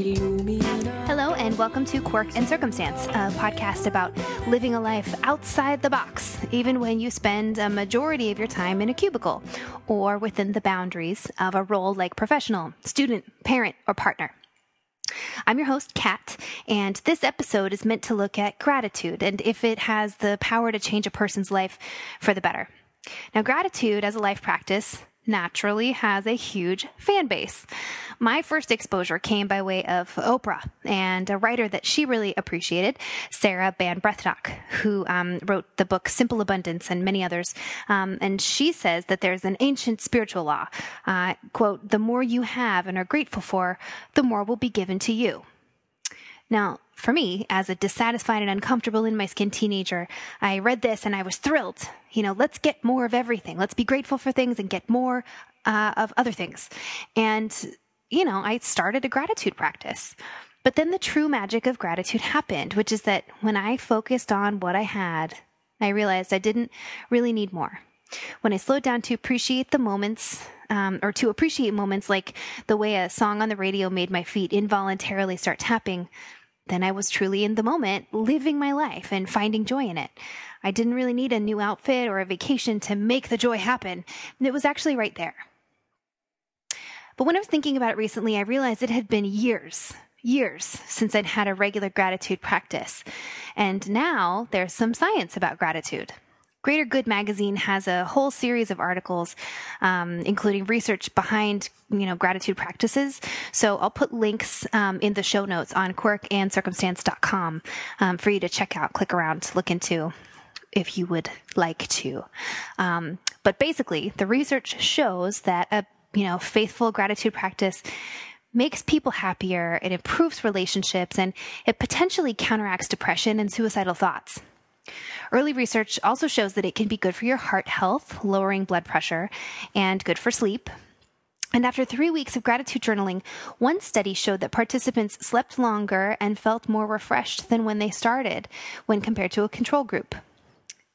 Hello, and welcome to Quirk and Circumstance, a podcast about living a life outside the box, even when you spend a majority of your time in a cubicle or within the boundaries of a role like professional, student, parent, or partner. I'm your host, Kat, and this episode is meant to look at gratitude and if it has the power to change a person's life for the better. Now, gratitude as a life practice naturally has a huge fan base. My first exposure came by way of Oprah and a writer that she really appreciated, Sarah Ban Breathnach, who um, wrote the book Simple Abundance and many others. Um, and she says that there's an ancient spiritual law, uh, quote, the more you have and are grateful for, the more will be given to you. Now, for me, as a dissatisfied and uncomfortable in my skin teenager, I read this and I was thrilled. You know, let's get more of everything. Let's be grateful for things and get more uh, of other things. And, you know, I started a gratitude practice. But then the true magic of gratitude happened, which is that when I focused on what I had, I realized I didn't really need more. When I slowed down to appreciate the moments, um, or to appreciate moments like the way a song on the radio made my feet involuntarily start tapping, then I was truly in the moment, living my life and finding joy in it. I didn't really need a new outfit or a vacation to make the joy happen. It was actually right there. But when I was thinking about it recently, I realized it had been years, years since I'd had a regular gratitude practice. And now there's some science about gratitude. Greater Good magazine has a whole series of articles, um, including research behind you know gratitude practices. So I'll put links um, in the show notes on quirkandcircumstance.com um, for you to check out, click around, look into if you would like to. Um, but basically, the research shows that a you know faithful gratitude practice makes people happier, it improves relationships, and it potentially counteracts depression and suicidal thoughts. Early research also shows that it can be good for your heart health, lowering blood pressure, and good for sleep. And after three weeks of gratitude journaling, one study showed that participants slept longer and felt more refreshed than when they started, when compared to a control group.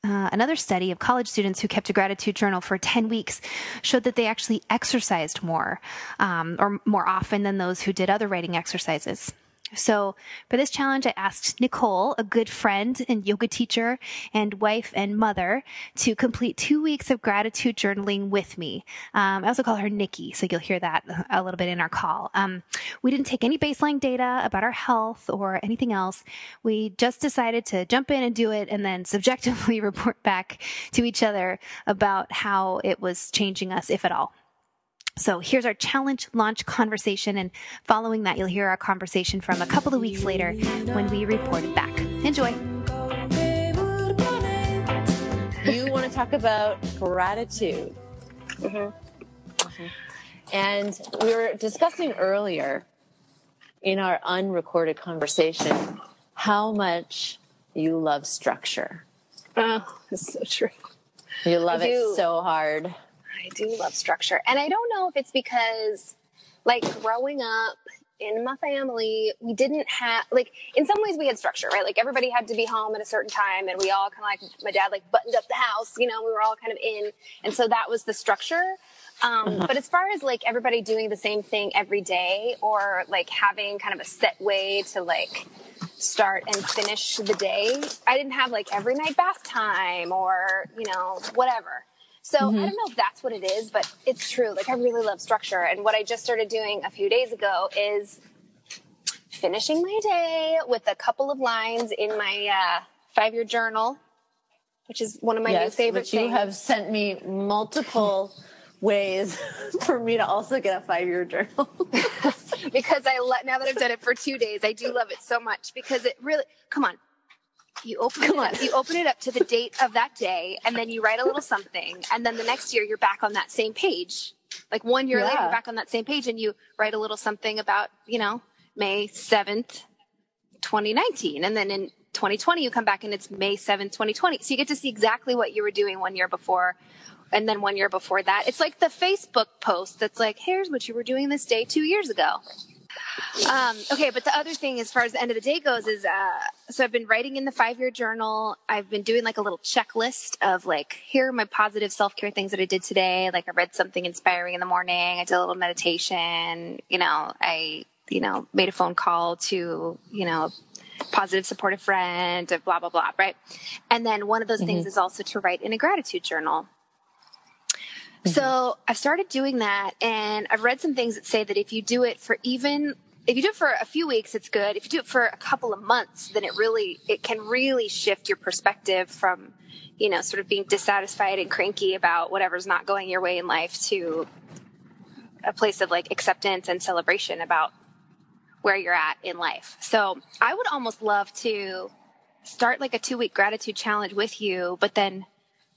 Uh, another study of college students who kept a gratitude journal for 10 weeks showed that they actually exercised more um, or more often than those who did other writing exercises. So for this challenge, I asked Nicole, a good friend and yoga teacher and wife and mother, to complete two weeks of gratitude journaling with me. Um, I also call her Nikki, so you'll hear that a little bit in our call. Um, we didn't take any baseline data about our health or anything else. We just decided to jump in and do it and then subjectively report back to each other about how it was changing us, if at all. So here's our challenge launch conversation. And following that, you'll hear our conversation from a couple of weeks later when we reported back. Enjoy. You want to talk about gratitude. Mm-hmm. Mm-hmm. And we were discussing earlier in our unrecorded conversation how much you love structure. Oh, that's so true. You love it so hard. I do love structure. And I don't know if it's because, like, growing up in my family, we didn't have, like, in some ways we had structure, right? Like, everybody had to be home at a certain time, and we all kind of like, my dad, like, buttoned up the house, you know, we were all kind of in. And so that was the structure. Um, uh-huh. But as far as like everybody doing the same thing every day or like having kind of a set way to like start and finish the day, I didn't have like every night bath time or, you know, whatever. So mm-hmm. I don't know if that's what it is, but it's true. Like I really love structure. And what I just started doing a few days ago is finishing my day with a couple of lines in my uh, five year journal, which is one of my yes, new favorite which you have sent me multiple ways for me to also get a five year journal. because I let now that I've done it for two days, I do love it so much because it really come on, you open Come it up, you open it up to the date of that day, and then you write a little something, and then the next year you're back on that same page. Like one year yeah. later, you're back on that same page, and you write a little something about you know May seventh, 2019, and then in 2020 you come back and it's May 7th, 2020. So you get to see exactly what you were doing one year before and then one year before that. It's like the Facebook post that's like, here's what you were doing this day two years ago. Um, okay, but the other thing, as far as the end of the day goes, is uh, so I've been writing in the five year journal. I've been doing like a little checklist of like, here are my positive self care things that I did today. Like, I read something inspiring in the morning. I did a little meditation. You know, I you know, made a phone call to, you know, a positive supportive friend, blah, blah, blah, right? And then one of those mm-hmm. things is also to write in a gratitude journal. Mm-hmm. So I've started doing that and I've read some things that say that if you do it for even if you do it for a few weeks it's good if you do it for a couple of months then it really it can really shift your perspective from you know sort of being dissatisfied and cranky about whatever's not going your way in life to a place of like acceptance and celebration about where you're at in life so i would almost love to start like a two week gratitude challenge with you but then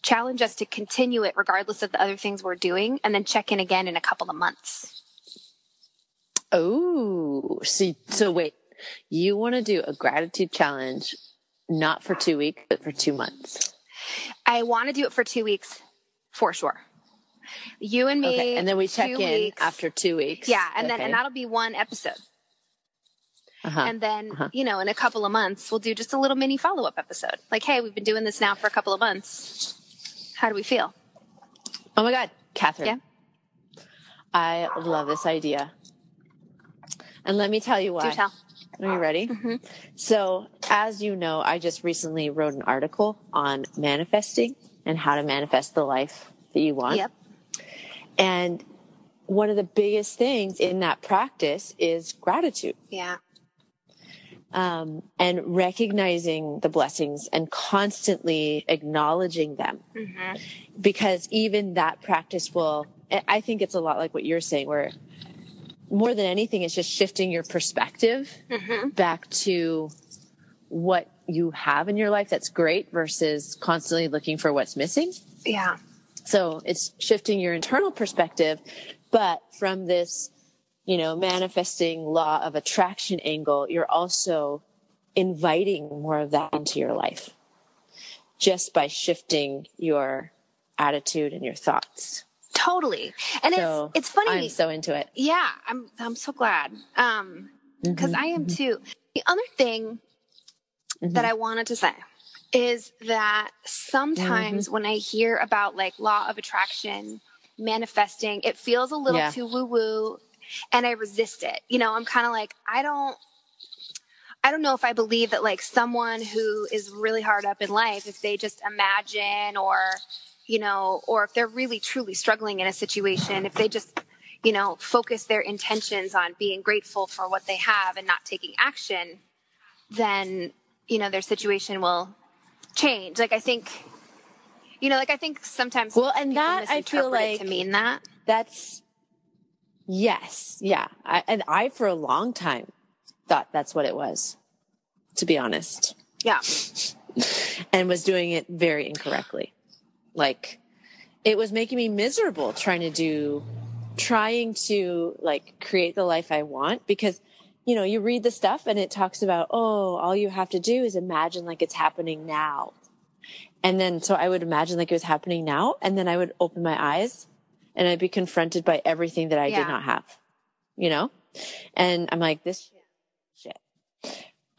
challenge us to continue it regardless of the other things we're doing and then check in again in a couple of months Oh, see, so wait, you want to do a gratitude challenge, not for two weeks, but for two months. I want to do it for two weeks for sure. You and me. Okay. And then we check in weeks. after two weeks. Yeah. And okay. then, and that'll be one episode. Uh-huh. And then, uh-huh. you know, in a couple of months, we'll do just a little mini follow up episode. Like, hey, we've been doing this now for a couple of months. How do we feel? Oh my God, Catherine. Yeah. I love this idea. And let me tell you why. Do tell. Are you ready? Mm-hmm. So, as you know, I just recently wrote an article on manifesting and how to manifest the life that you want. Yep. And one of the biggest things in that practice is gratitude. Yeah. Um, and recognizing the blessings and constantly acknowledging them. Mm-hmm. Because even that practice will, I think it's a lot like what you're saying, where more than anything, it's just shifting your perspective mm-hmm. back to what you have in your life that's great versus constantly looking for what's missing. Yeah. So it's shifting your internal perspective, but from this, you know, manifesting law of attraction angle, you're also inviting more of that into your life just by shifting your attitude and your thoughts. Totally. And so it's it's funny. I'm so into it. Yeah, I'm I'm so glad. Um because mm-hmm, I am mm-hmm. too. The other thing mm-hmm. that I wanted to say is that sometimes mm-hmm. when I hear about like law of attraction, manifesting, it feels a little yeah. too woo woo and I resist it. You know, I'm kind of like I don't I don't know if I believe that like someone who is really hard up in life if they just imagine or you know, or if they're really truly struggling in a situation, if they just, you know, focus their intentions on being grateful for what they have and not taking action, then, you know, their situation will change. Like I think, you know, like I think sometimes well, and that I feel like to mean that that's yes, yeah, I, and I for a long time thought that's what it was, to be honest. Yeah, and was doing it very incorrectly. Like it was making me miserable trying to do, trying to like create the life I want because you know, you read the stuff and it talks about, oh, all you have to do is imagine like it's happening now. And then, so I would imagine like it was happening now. And then I would open my eyes and I'd be confronted by everything that I yeah. did not have, you know? And I'm like, this shit.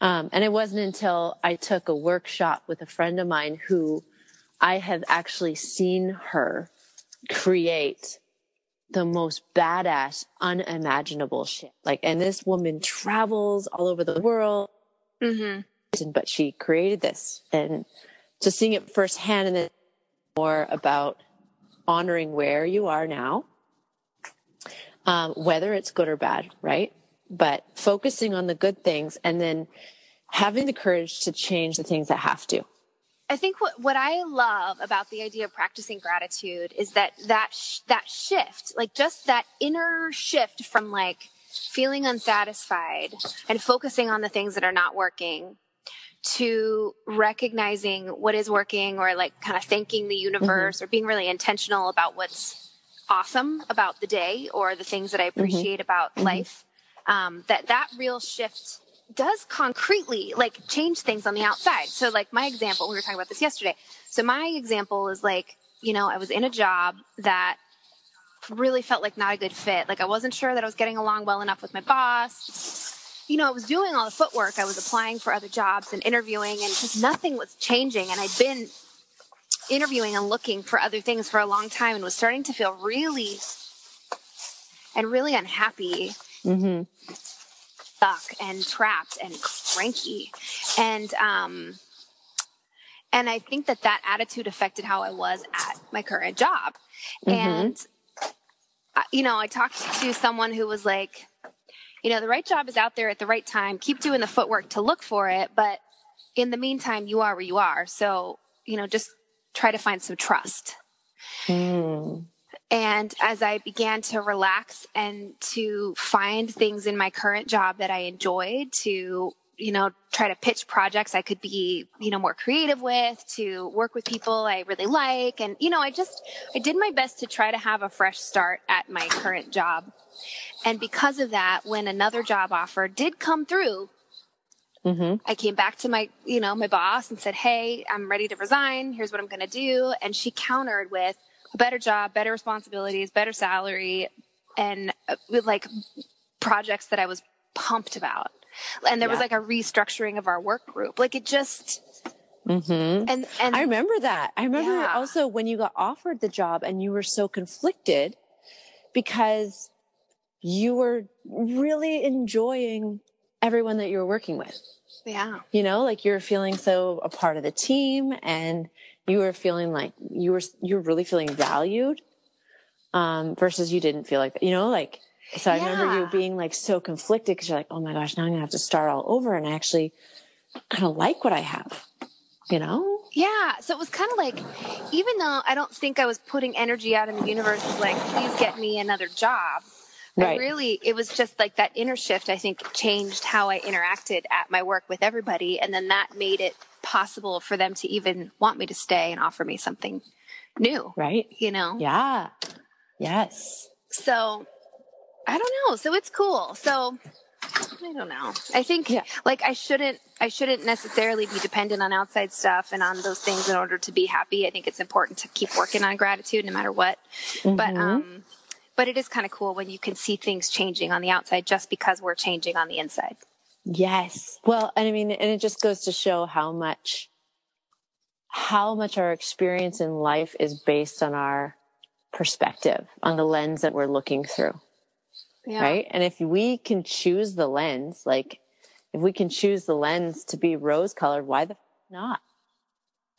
Um, and it wasn't until I took a workshop with a friend of mine who I have actually seen her create the most badass, unimaginable shit. Like, and this woman travels all over the world, mm-hmm. but she created this and just seeing it firsthand and then more about honoring where you are now, um, whether it's good or bad, right? But focusing on the good things and then having the courage to change the things that have to. I think what, what I love about the idea of practicing gratitude is that that sh- that shift, like just that inner shift from like feeling unsatisfied and focusing on the things that are not working to recognizing what is working or like kind of thanking the universe mm-hmm. or being really intentional about what's awesome about the day or the things that I mm-hmm. appreciate mm-hmm. about mm-hmm. life. Um, that that real shift does concretely like change things on the outside. So like my example, we were talking about this yesterday. So my example is like, you know, I was in a job that really felt like not a good fit. Like I wasn't sure that I was getting along well enough with my boss. You know, I was doing all the footwork. I was applying for other jobs and interviewing and just nothing was changing. And I'd been interviewing and looking for other things for a long time and was starting to feel really and really unhappy. Mm-hmm stuck and trapped and cranky. And, um, and I think that that attitude affected how I was at my current job. Mm-hmm. And, uh, you know, I talked to someone who was like, you know, the right job is out there at the right time. Keep doing the footwork to look for it. But in the meantime, you are where you are. So, you know, just try to find some trust. Mm. And as I began to relax and to find things in my current job that I enjoyed, to, you know, try to pitch projects I could be, you know, more creative with, to work with people I really like. And, you know, I just, I did my best to try to have a fresh start at my current job. And because of that, when another job offer did come through, Mm-hmm. I came back to my, you know, my boss and said, Hey, I'm ready to resign. Here's what I'm going to do. And she countered with, a better job, better responsibilities, better salary, and uh, with like projects that I was pumped about. And there yeah. was like a restructuring of our work group. Like it just, Mm-hmm. And and I remember that. I remember yeah. also when you got offered the job and you were so conflicted because you were really enjoying everyone that you were working with. Yeah. You know, like you were feeling so a part of the team and you were feeling like you were you're really feeling valued um versus you didn't feel like that you know like so i remember you being like so conflicted because you're like oh my gosh now i'm gonna have to start all over and I actually kind of like what i have you know yeah so it was kind of like even though i don't think i was putting energy out in the universe like please get me another job Right. I really, it was just like that inner shift, I think, changed how I interacted at my work with everybody. And then that made it possible for them to even want me to stay and offer me something new. Right. You know? Yeah. Yes. So I don't know. So it's cool. So I don't know. I think yeah. like I shouldn't I shouldn't necessarily be dependent on outside stuff and on those things in order to be happy. I think it's important to keep working on gratitude no matter what. Mm-hmm. But um but it is kind of cool when you can see things changing on the outside just because we're changing on the inside. Yes. Well, and I mean, and it just goes to show how much, how much our experience in life is based on our perspective, on the lens that we're looking through. Yeah. Right. And if we can choose the lens, like if we can choose the lens to be rose colored, why the not?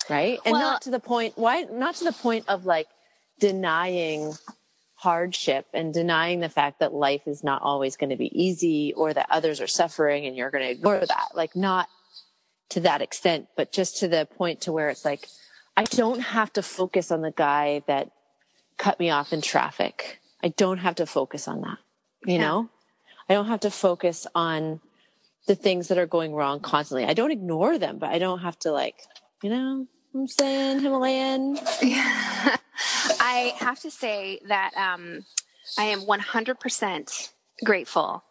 Right. And well, not to the point, why, not to the point of like denying hardship and denying the fact that life is not always going to be easy or that others are suffering and you're going to ignore that. Like not to that extent, but just to the point to where it's like, I don't have to focus on the guy that cut me off in traffic. I don't have to focus on that. You yeah. know, I don't have to focus on the things that are going wrong constantly. I don't ignore them, but I don't have to like, you know, I'm saying Himalayan. Yeah. I have to say that um, I am 100% grateful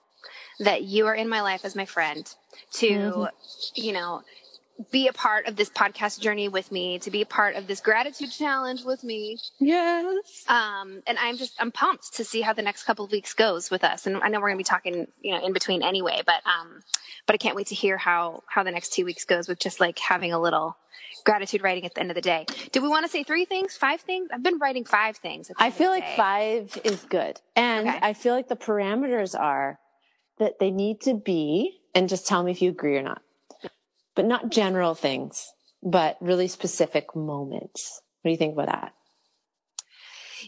that you are in my life as my friend to, mm-hmm. you know, be a part of this podcast journey with me, to be a part of this gratitude challenge with me. Yes. Um, and I'm just, I'm pumped to see how the next couple of weeks goes with us. And I know we're going to be talking, you know, in between anyway, but, um, but I can't wait to hear how, how the next two weeks goes with just like having a little gratitude writing at the end of the day. Do we want to say three things, five things? I've been writing five things. I feel like five is good. And okay. I feel like the parameters are that they need to be, and just tell me if you agree or not, but not general things, but really specific moments. What do you think about that?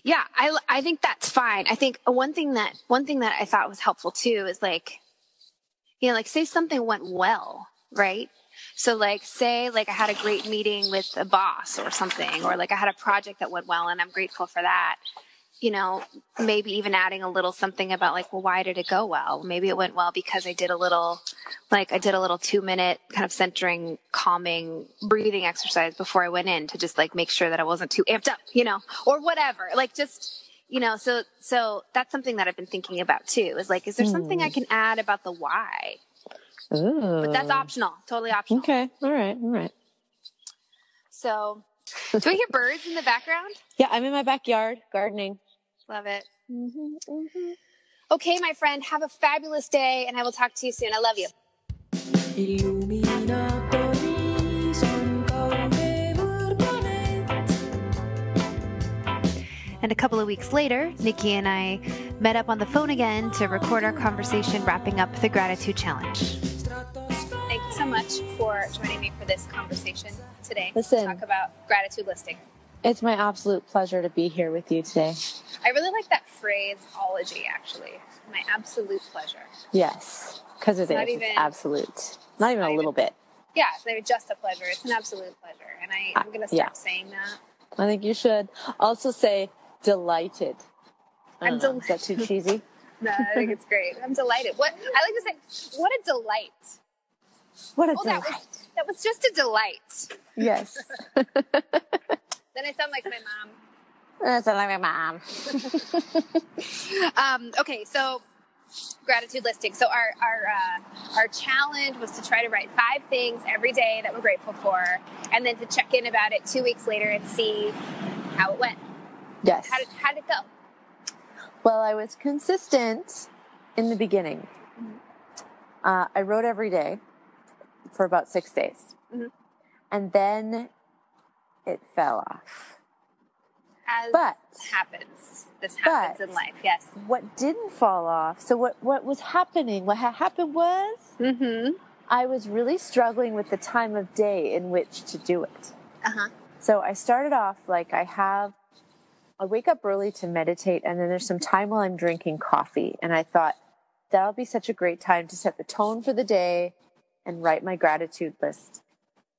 Yeah, I, I think that's fine. I think one thing that, one thing that I thought was helpful too is like, you know, like say something went well, right? So like say like I had a great meeting with a boss or something, or like I had a project that went well and I'm grateful for that. You know, maybe even adding a little something about like, well, why did it go well? Maybe it went well because I did a little, like I did a little two minute kind of centering, calming breathing exercise before I went in to just like make sure that I wasn't too amped up, you know, or whatever. Like just, you know, so, so that's something that I've been thinking about too is like, is there something I hmm. can add about the why? Ooh. But that's optional, totally optional. Okay. All right. All right. So, do I hear birds in the background? Yeah, I'm in my backyard gardening. Love it. Mm-hmm, mm-hmm. Okay, my friend, have a fabulous day, and I will talk to you soon. I love you. And a couple of weeks later, Nikki and I met up on the phone again to record our conversation wrapping up the Gratitude Challenge. Thank you so much for joining me for this conversation today. Listen. To talk about gratitude listing. It's my absolute pleasure to be here with you today. I really like that phrase ology actually. My absolute pleasure. Yes, because it is. not It's even- absolute. Not even not a even- little bit. Yeah, it's not just a pleasure. It's an absolute pleasure. And I, I'm going to start yeah. saying that. I think you should also say delighted. I I'm don't Is that too cheesy? No, I think it's great. I'm delighted. What I like to say, what a delight. What a Oh, that delight. was that was just a delight. Yes. Then I sound like my mom. That's like my mom. Um, okay, so gratitude listing. So our our uh, our challenge was to try to write five things every day that we're grateful for, and then to check in about it two weeks later and see how it went. Yes. How did how did it go? Well, I was consistent in the beginning. Uh, I wrote every day for about six days. Mhm. And then it fell off. As But happens. This happens in life. Yes. what didn't fall off, so what, what was happening, what had happened was Mm-hmm. I was really struggling with the time of day in which to do it. Uh huh. So I started off like I have, I wake up early to meditate, and then there's some time while I'm drinking coffee. And I thought that'll be such a great time to set the tone for the day and write my gratitude list.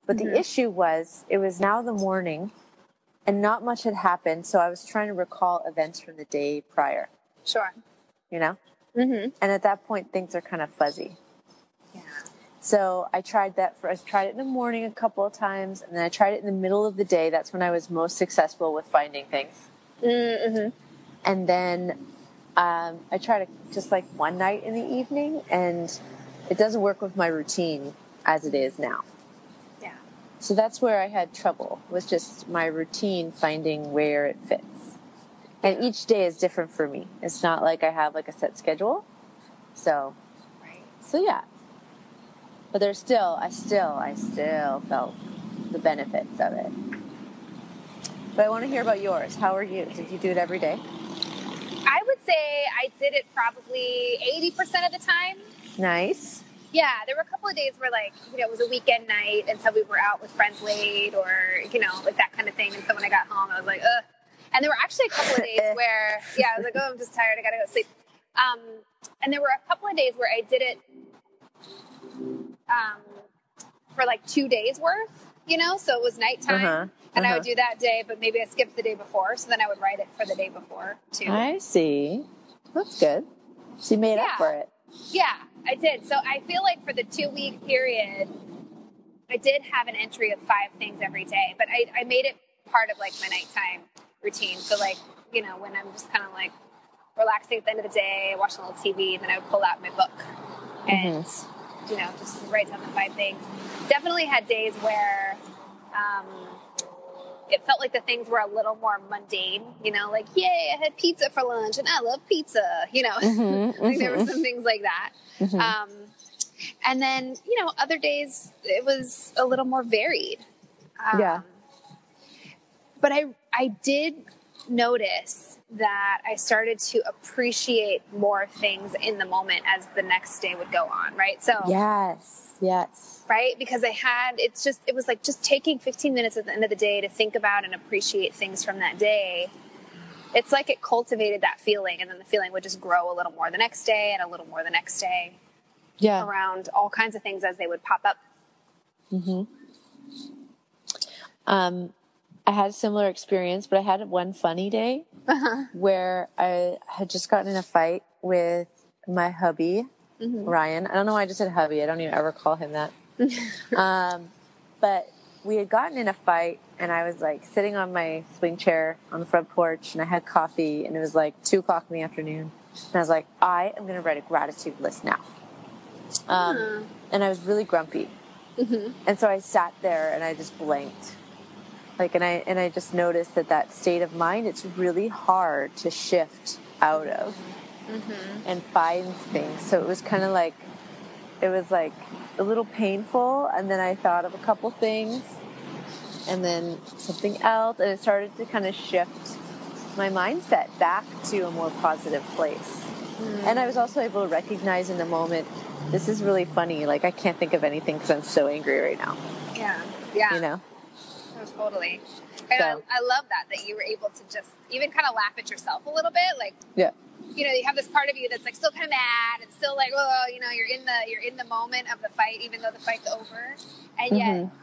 But Mhm. the issue was it was now the morning and not much had happened. So I was trying to recall events from the day prior, Sure. you know? Mm-hmm. And at that point, things are kind of fuzzy. Yeah. So I tried that for I tried it in the morning a couple of times, and then I tried it in the middle of the day. That's when I was most successful with finding things. Mm-hmm. And then um, I tried it just like one night in the evening, and it doesn't work with my routine as it is now. So that's where I had trouble was just my routine finding where it fits. And each day is different for me. It's not like I have like a set schedule. So Right. so yeah. But there's still, I still, I still felt the benefits of it. But I want to hear about yours. How are you? Did you do it every day? I would say I did it probably 80% of the time. Nice. Yeah, there were a couple of days where, like, you know, it was a weekend night, and so we were out with friends late, or you know, like that kind of thing. And so when I got home, I was like, ugh. And there were actually a couple of days where, yeah, I was like, oh, I'm just tired. I gotta go sleep. Um, and there were a couple of days where I did it um, for like two days worth. You know, so it was nighttime, Uh-huh, and I uh-huh. would do that day, but maybe I skipped the day before, so then I would write it for the day before too. I see. That's good. She made Yeah. up for it. Yeah, I did. So I feel like for the two week period, I did have an entry of five things every day, but I, I made it part of like my nighttime routine. So like, you know, when I'm just kind of like relaxing at the end of the day, watching a little TV, then I would pull out my book and, you know, just write down the five things. Definitely had days where um, it felt like the things were a little more mundane, you know, like, yay, I had pizza for lunch and I love pizza, you know. Mm-hmm, like there were some things like that. Mhm. Um, and then, you know, other days it was a little more varied. Um, Yeah. But I, I did notice that I started to appreciate more things in the moment as the next day would go on, right? So, Yes. Yes. Right? Because I had, it's just, it was like just taking 15 minutes at the end of the day to think about and appreciate things from that day. It's like it cultivated that feeling, and then the feeling would just grow a little more the next day and a little more the next day Yeah. around all kinds of things as they would pop up. Mm-hmm. Um, I had a similar experience, but I had one funny day Uh-huh. where I had just gotten in a fight with my hubby, Mhm. Ryan. I don't know why I just said hubby. I don't even ever call him that. um, but we had gotten in a fight, and I was like sitting on my swing chair on the front porch, and I had coffee, and it was like two o'clock in the afternoon. And I was like, I am going to write a gratitude list now. Um, Hmm. and I was really grumpy. Mhm. And so I sat there and I just blanked. Like, and I, and I just noticed that that state of mind, it's really hard to shift out of Mm-hmm. and find things. So it was kind of like, it was like a little painful. And then I thought of a couple things and then something else. And it started to kind of shift my mindset back to a more positive place. Mm. And I was also able to recognize in the moment, this is really funny. Like, I can't think of anything because I'm so angry right now. Yeah. Yeah. You know? Oh, totally. And so, I, I love that, that you were able to just even kind of laugh at yourself a little bit. Like, yeah you know, you have this part of you that's like still kind of mad. It's still like, oh, you know, you're in the you're in the moment of the fight, even though the fight's over, and yet. Mm-hmm.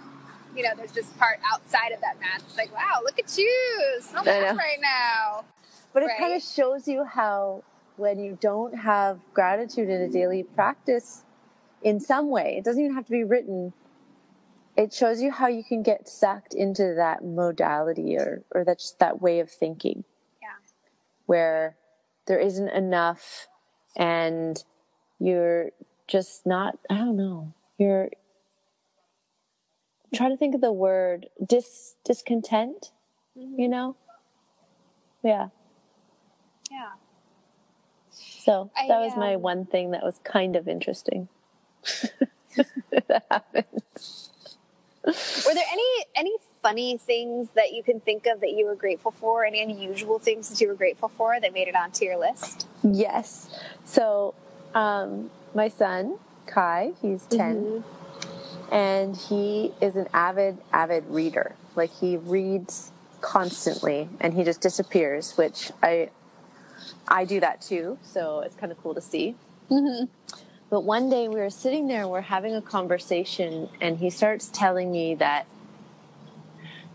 You know, there's this part outside of that mad. It's like, wow, look at you, so mad right now. But right? it kind of shows you how when you don't have gratitude in a daily practice in some way, it doesn't even have to be written. It shows you how you can get sucked into that modality or, or that just that way of thinking. Yeah. Where there isn't enough and you're just not i don't know. You're trying to think of the word dis discontent mm-hmm. you know? Yeah. Yeah. So that I, was my um, one thing that was kind of interesting. That happened. Were there any any funny things that you can think of that you were grateful for? Any unusual things that you were grateful for that made it onto your list? Yes. So, um, my son, Kai, he's 10, mm-hmm. and he is an avid, avid reader. Like, he reads constantly and he just disappears, which I. I do that too, so it's kind of cool to see. Mm-hmm. But one day we were sitting there, we're having a conversation, and he starts telling me that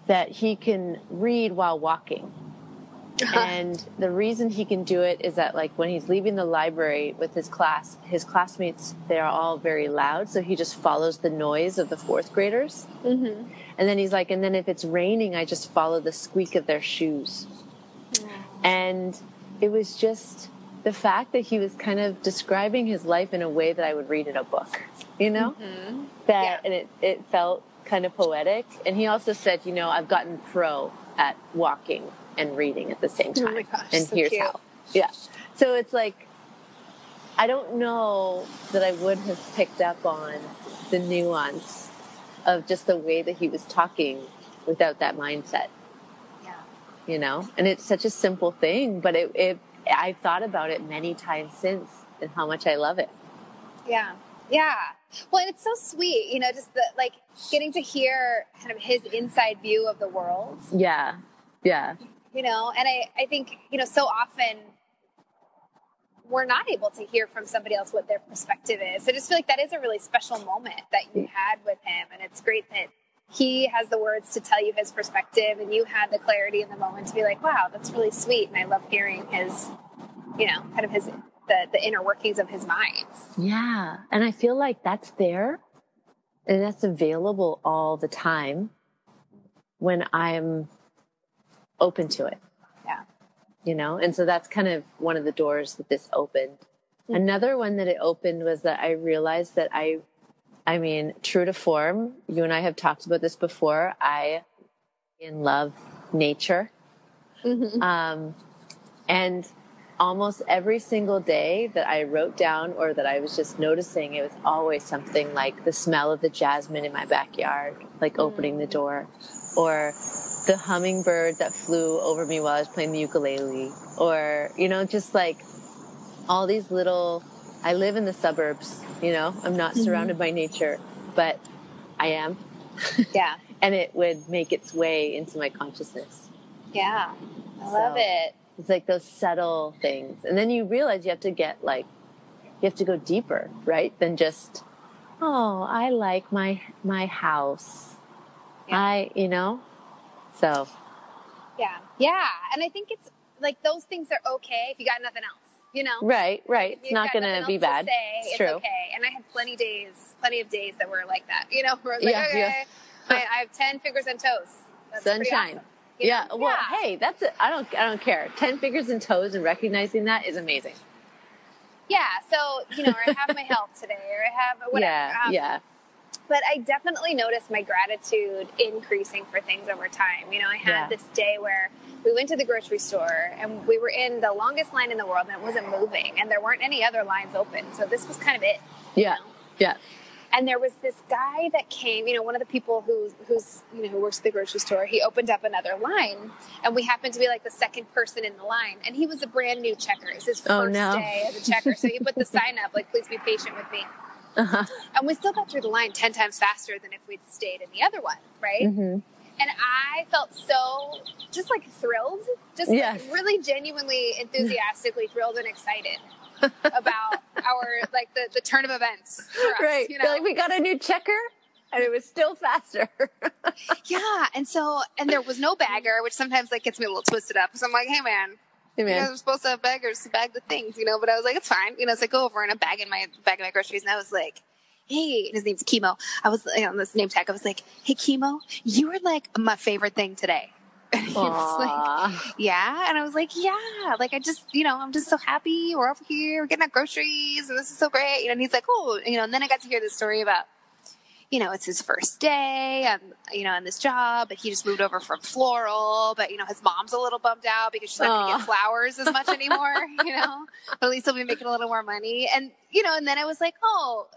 that he can read while walking. Uh-huh. And the reason he can do it is that like when he's leaving the library with his class, his classmates, they're all very loud. So he just follows the noise of the fourth graders. Mm-hmm. And then he's like, and then if it's raining, I just follow the squeak of their shoes. And it was just the fact that he was kind of describing his life in a way that I would read in a book, you know, mm-hmm. that, yeah. and it, it felt kind of poetic. And he also said, you know, I've gotten pro at walking and reading at the same time. Oh my gosh, and so here's cute. how. Yeah. So it's like, I don't know that I would have picked up on the nuance of just the way that he was talking without that mindset. Yeah. You know, and it's such a simple thing, but it, it I've thought about it many times since and how much I love it. Yeah. Yeah. Well, and it's so sweet, you know, just the like getting to hear kind of his inside view of the world. Yeah. Yeah. You know, and I, I think, you know, so often we're not able to hear from somebody else what their perspective is. So I just feel like that is a really special moment that you had with him. And it's great that he has the words to tell you his perspective and you had the clarity in the moment to be like, wow, that's really sweet. And I love hearing his, you know, kind of his the, the inner workings of his mind. Yeah. And I feel like that's there and that's available all the time when I'm open to it. Yeah. You know, and so that's kind of one of the doors that this opened. Mm-hmm. Another one that it opened was that I realized that I, I mean, true to form, you and I have talked about this before. I in love nature. Mm-hmm. Um, and almost every single day that I wrote down or that I was just noticing, it was always something like the smell of the jasmine in my backyard, like opening the door, or the hummingbird that flew over me while I was playing the ukulele, or, you know, just like all these little, I live in the suburbs, you know, I'm not mm-hmm. surrounded by nature, but I am. Yeah. and it would make its way into my consciousness. Yeah. I love so, it. It's like those subtle things. And then you realize you have to get like, you have to go deeper, right? Than just, oh, I like my, my house. Yeah. I, you know, so. Yeah. Yeah. And I think it's like those things are okay if you got nothing else. You know, right, right. It's not going to be bad. Say, it's, it's true. okay. And I had plenty days, plenty of days that were like that. You know, where I was like, yeah, okay, yeah. I, I, have ten fingers and toes. That's Sunshine. Awesome. Yeah. Well, yeah. hey, that's it. I don't. I don't care. Ten fingers and toes and recognizing that is amazing. Yeah. So you know, or I have my health today, or I have whatever. Yeah. Um, yeah. But I definitely noticed my gratitude increasing for things over time. You know, I had yeah. this day where we went to the grocery store and we were in the longest line in the world and it wasn't moving and there weren't any other lines open. So this was kind of it. Yeah. You know? Yeah. And there was this guy that came, you know, one of the people who who's you know who works at the grocery store. He opened up another line, and we happened to be like the second person in the line. And he was a brand new checker. It was his Oh, first no. day as a checker. So he put the sign up like, "Please be patient with me." Uh-huh. And we still got through the line ten times faster than if we'd stayed in the other one, right? hmm And I felt so just like thrilled, just Yes. like really genuinely enthusiastically thrilled and excited about our like the, the turn of events for us. Right. You know? like we got a new checker and it was still faster. yeah. And so and there was no bagger, which sometimes like gets me a little twisted up. So I'm like, hey man, Hey, you guys man. are supposed to have baggers to bag the things, you know, but I was like, it's fine. You know, so I go over and I'm bagging my bagging my groceries and I was like, Hey, and his name's Chemo. I was like, on this name tag, I was like, Hey Chemo, you were like my favorite thing today. And he was like, yeah. And I was like, yeah, like I just, you know, I'm just so happy. We're over here, we're getting our groceries, and this is so great. You know, and he's like, oh, you know, and then I got to hear this story about, you know, it's his first day, and you know, in this job, and he just moved over from floral, but you know, his mom's a little bummed out because she's not going to get flowers as much anymore. you know, but at least he'll be making a little more money, and you know, and then I was like, oh.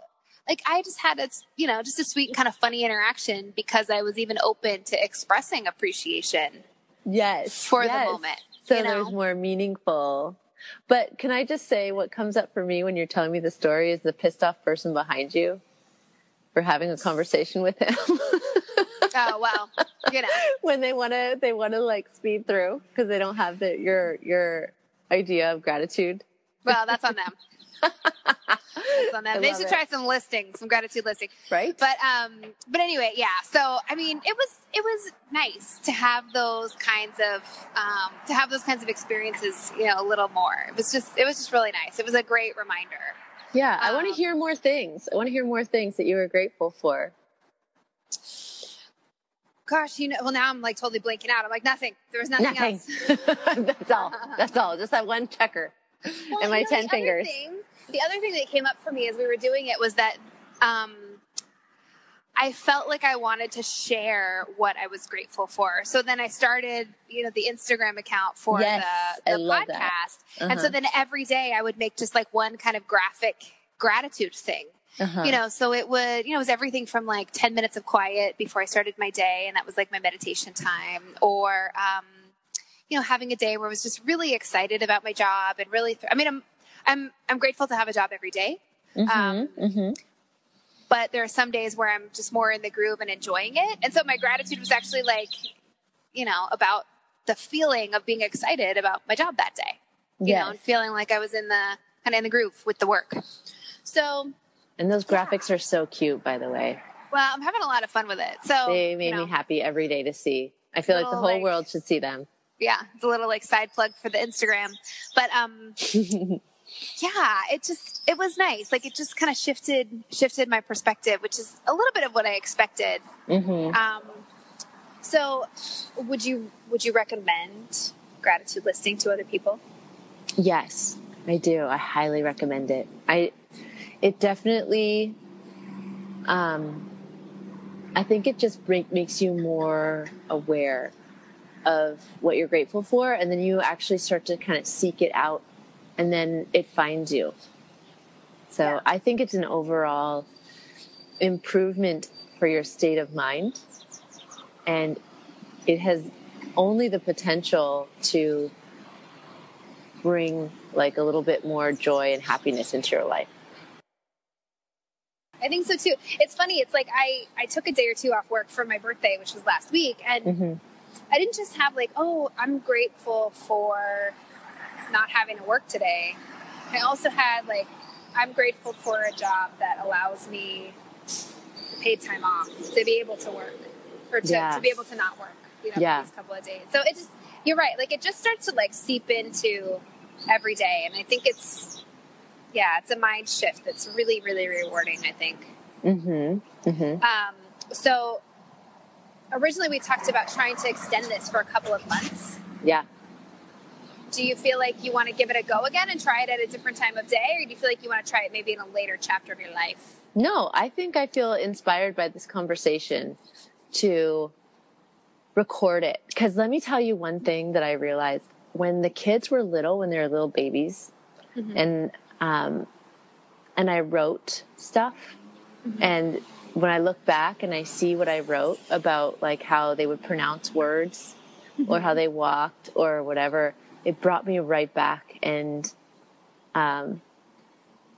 Like I just had a, you know, just a sweet and kind of funny interaction because I was even open to expressing appreciation yes. for yes. the moment. So you know? there's more meaningful. But can I just say what comes up for me when you're telling me the story is the pissed off person behind you for having a conversation with him. Oh well, you know. when they want to they want to like speed through because they don't have the your your idea of gratitude. Well, that's on them. On I. They should it. try some listing, some gratitude listing. Right? But um, but anyway, yeah. So I mean, it was it was nice to have those kinds of um, to have those kinds of experiences. You know, a little more. It was just it was just really nice. It was a great reminder. yeah, I want to um, hear more things. I want to hear more things that you were grateful for. Gosh, you know. Well, now I'm like totally blanking out. I'm like nothing. There was nothing, Nothing. else. That's all. That's all. Just that one checker Well, and my you know, ten fingers. Thing, the other thing that came up for me as we were doing it was that um, I felt like I wanted to share what I was grateful for. So then I started, you know, the Instagram account for Yes, the, the podcast. that. And so Uh-huh. then every day I would make just like one kind of graphic gratitude thing. Uh-huh. You know, so it would, you know, it was everything from like 10 minutes of quiet before I started my day, and that was like my meditation time, or, um, you know, having a day where I was just really excited about my job and really, th- I mean, I'm, I'm, I'm grateful to have a job every day, Mhm, um, mhm. but there are some days where I'm just more in the groove and enjoying it. And so my gratitude was actually like, you know, about the feeling of being excited about my job that day, you know, and feeling like I was in the kind of in the groove with the work. So, And those graphics are so cute, by the way. well, I'm having a lot of fun with it. So They Oh, you made know, me happy every day to see. I feel like the whole like- world should see them. Yeah, it's a little like side plug for the Instagram, but um, yeah, it just it was nice. Like it just kind of shifted shifted my perspective, which is a little bit of what I expected. hmm Um, so, would you would you recommend gratitude listing to other people? Yes, I do. I highly recommend it. I it definitely um I think it just makes you more aware of what you're grateful for and then you actually start to kind of seek it out and then it finds you. So, Yeah. I think it's an overall improvement for your state of mind and it has only the potential to bring like a little bit more joy and happiness into your life. I think so too. It's funny. It's like I I took a day or two off work for my birthday, which was last week, and Mm-hmm. I didn't just have like, oh, I'm grateful for not having to work today. I also had like, I'm grateful for a job that allows me paid time off to be able to work or to, Yes. to be able to not work, you know, Yeah. for these couple of days. So it just, you're right. Like it just starts to like seep into every day. And I think it's, yeah, it's a mind shift that's really, really rewarding, I think. Mm-hmm. Mm-hmm. Um, so originally we talked about trying to extend this for a couple of months. Yeah. Do you feel like you want to give it a go again and try it at a different time of day, or do you feel like you want to try it maybe in a later chapter of your life? No, I think I feel inspired by this conversation to record it. Because let me tell you one thing that I realized when the kids were little, when they were little babies, Mhm. and um, and I wrote stuff. Mm-hmm. And when I look back and I see what I wrote about like how they would pronounce words mm-hmm. or how they walked or whatever, it brought me right back. And um,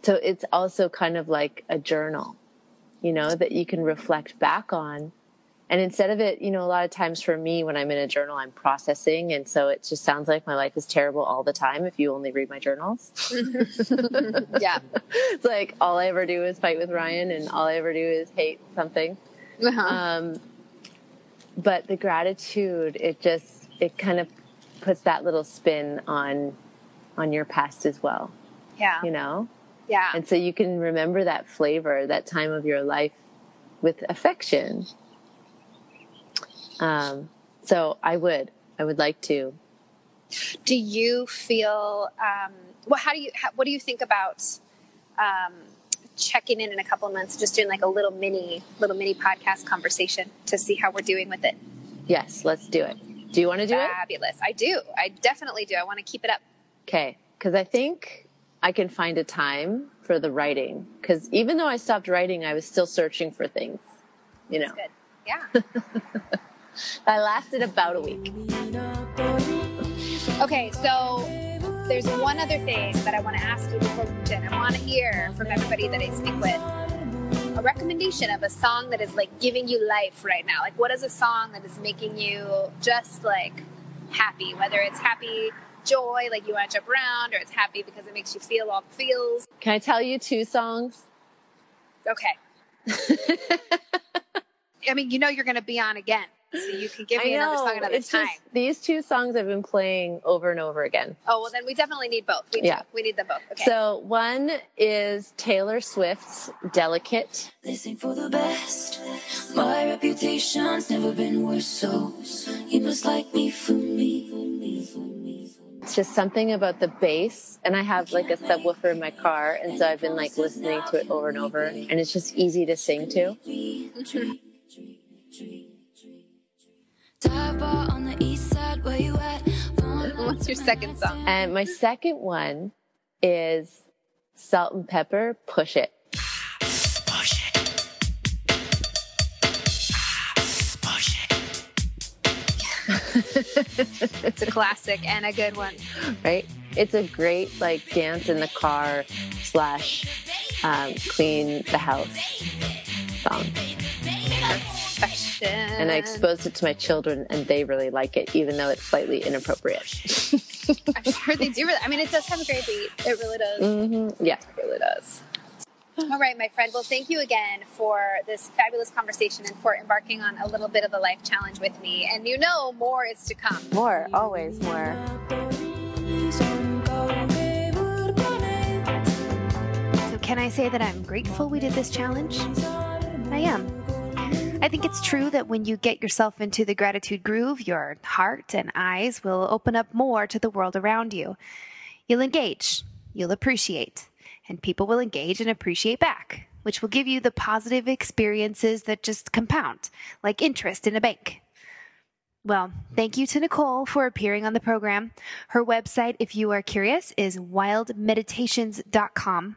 so it's also kind of like a journal, you know, that you can reflect back on and instead of it, you know, a lot of times for me, when I'm in a journal, I'm processing. And so it just sounds like my life is terrible all the time if you only read my journals. yeah. It's like all I ever do is fight with Ryan and all I ever do is hate something. Uh-huh. Um, but the gratitude, it just, it kind of puts that little spin on, on your past as well. Yeah. You know? Yeah. And so you can remember that flavor, that time of your life with affection um, so I would, I would like to. Do you feel? Um, well, how do you? How, what do you think about um, checking in in a couple of months, just doing like a little mini, little mini podcast conversation to see how we're doing with it? Yes, let's do it. Do you want to do Fabulous. it? Fabulous. I do. I definitely do. I want to keep it up. Okay, because I think I can find a time for the writing. Because even though I stopped writing, I was still searching for things. You know. Yeah. that lasted about a week. Okay, so there's one other thing that I want to ask you before we I want to hear from everybody that I speak with a recommendation of a song that is like giving you life right now. Like, what is a song that is making you just like happy? Whether it's happy joy, like you want to jump around, or it's happy because it makes you feel all the feels. Can I tell you two songs? Okay. I mean, you know you're going to be on again so you can give me another song another it's time. Just, these two songs I've been playing over and over again. Oh well, then we definitely need both. We yeah, we need them both. Okay. So one is Taylor Swift's "Delicate." Listen for the best. My reputation's never been worse, so you must like me for me. It's just something about the bass, and I have like a subwoofer in my car, and so I've been like listening to it over and over, and it's just easy to sing to. What's your second song? And my second one is Salt-N-Pepa, Push It. it's a classic and a good one. Right? It's a great like dance in the car slash um, clean the house song perfection. And I exposed it to my children, and they really like it, even though it's slightly inappropriate. I'm sure they do. Really, I mean, it does have a great beat. It really does. Mm-hmm. Yeah, it really does. All right, my friend. Well, thank you again for this fabulous conversation and for embarking on a little bit of a life challenge with me. And you know, more is to come. More, always more. So, can I say that I'm grateful we did this challenge? I am. I think it's true that when you get yourself into the gratitude groove, your heart and eyes will open up more to the world around you. You'll engage, you'll appreciate, and people will engage and appreciate back, which will give you the positive experiences that just compound, like interest in a bank. Well, thank you to Nicole for appearing on the program. Her website, if you are curious, is wildmeditations.com.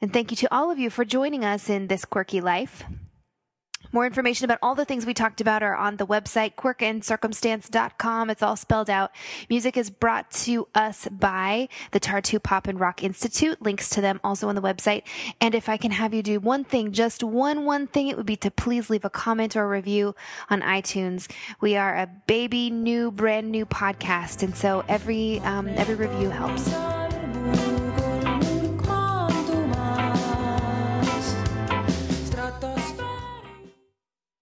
And thank you to all of you for joining us in this quirky life. More information about all the things we talked about are on the website, quirkandcircumstance.com. It's all spelled out. Music is brought to us by the Tartu Pop and Rock Institute. Links to them also on the website. And if I can have you do one thing, just one, one thing, it would be to please leave a comment or a review on iTunes. We are a baby new, brand new podcast. And so every, um, every review helps.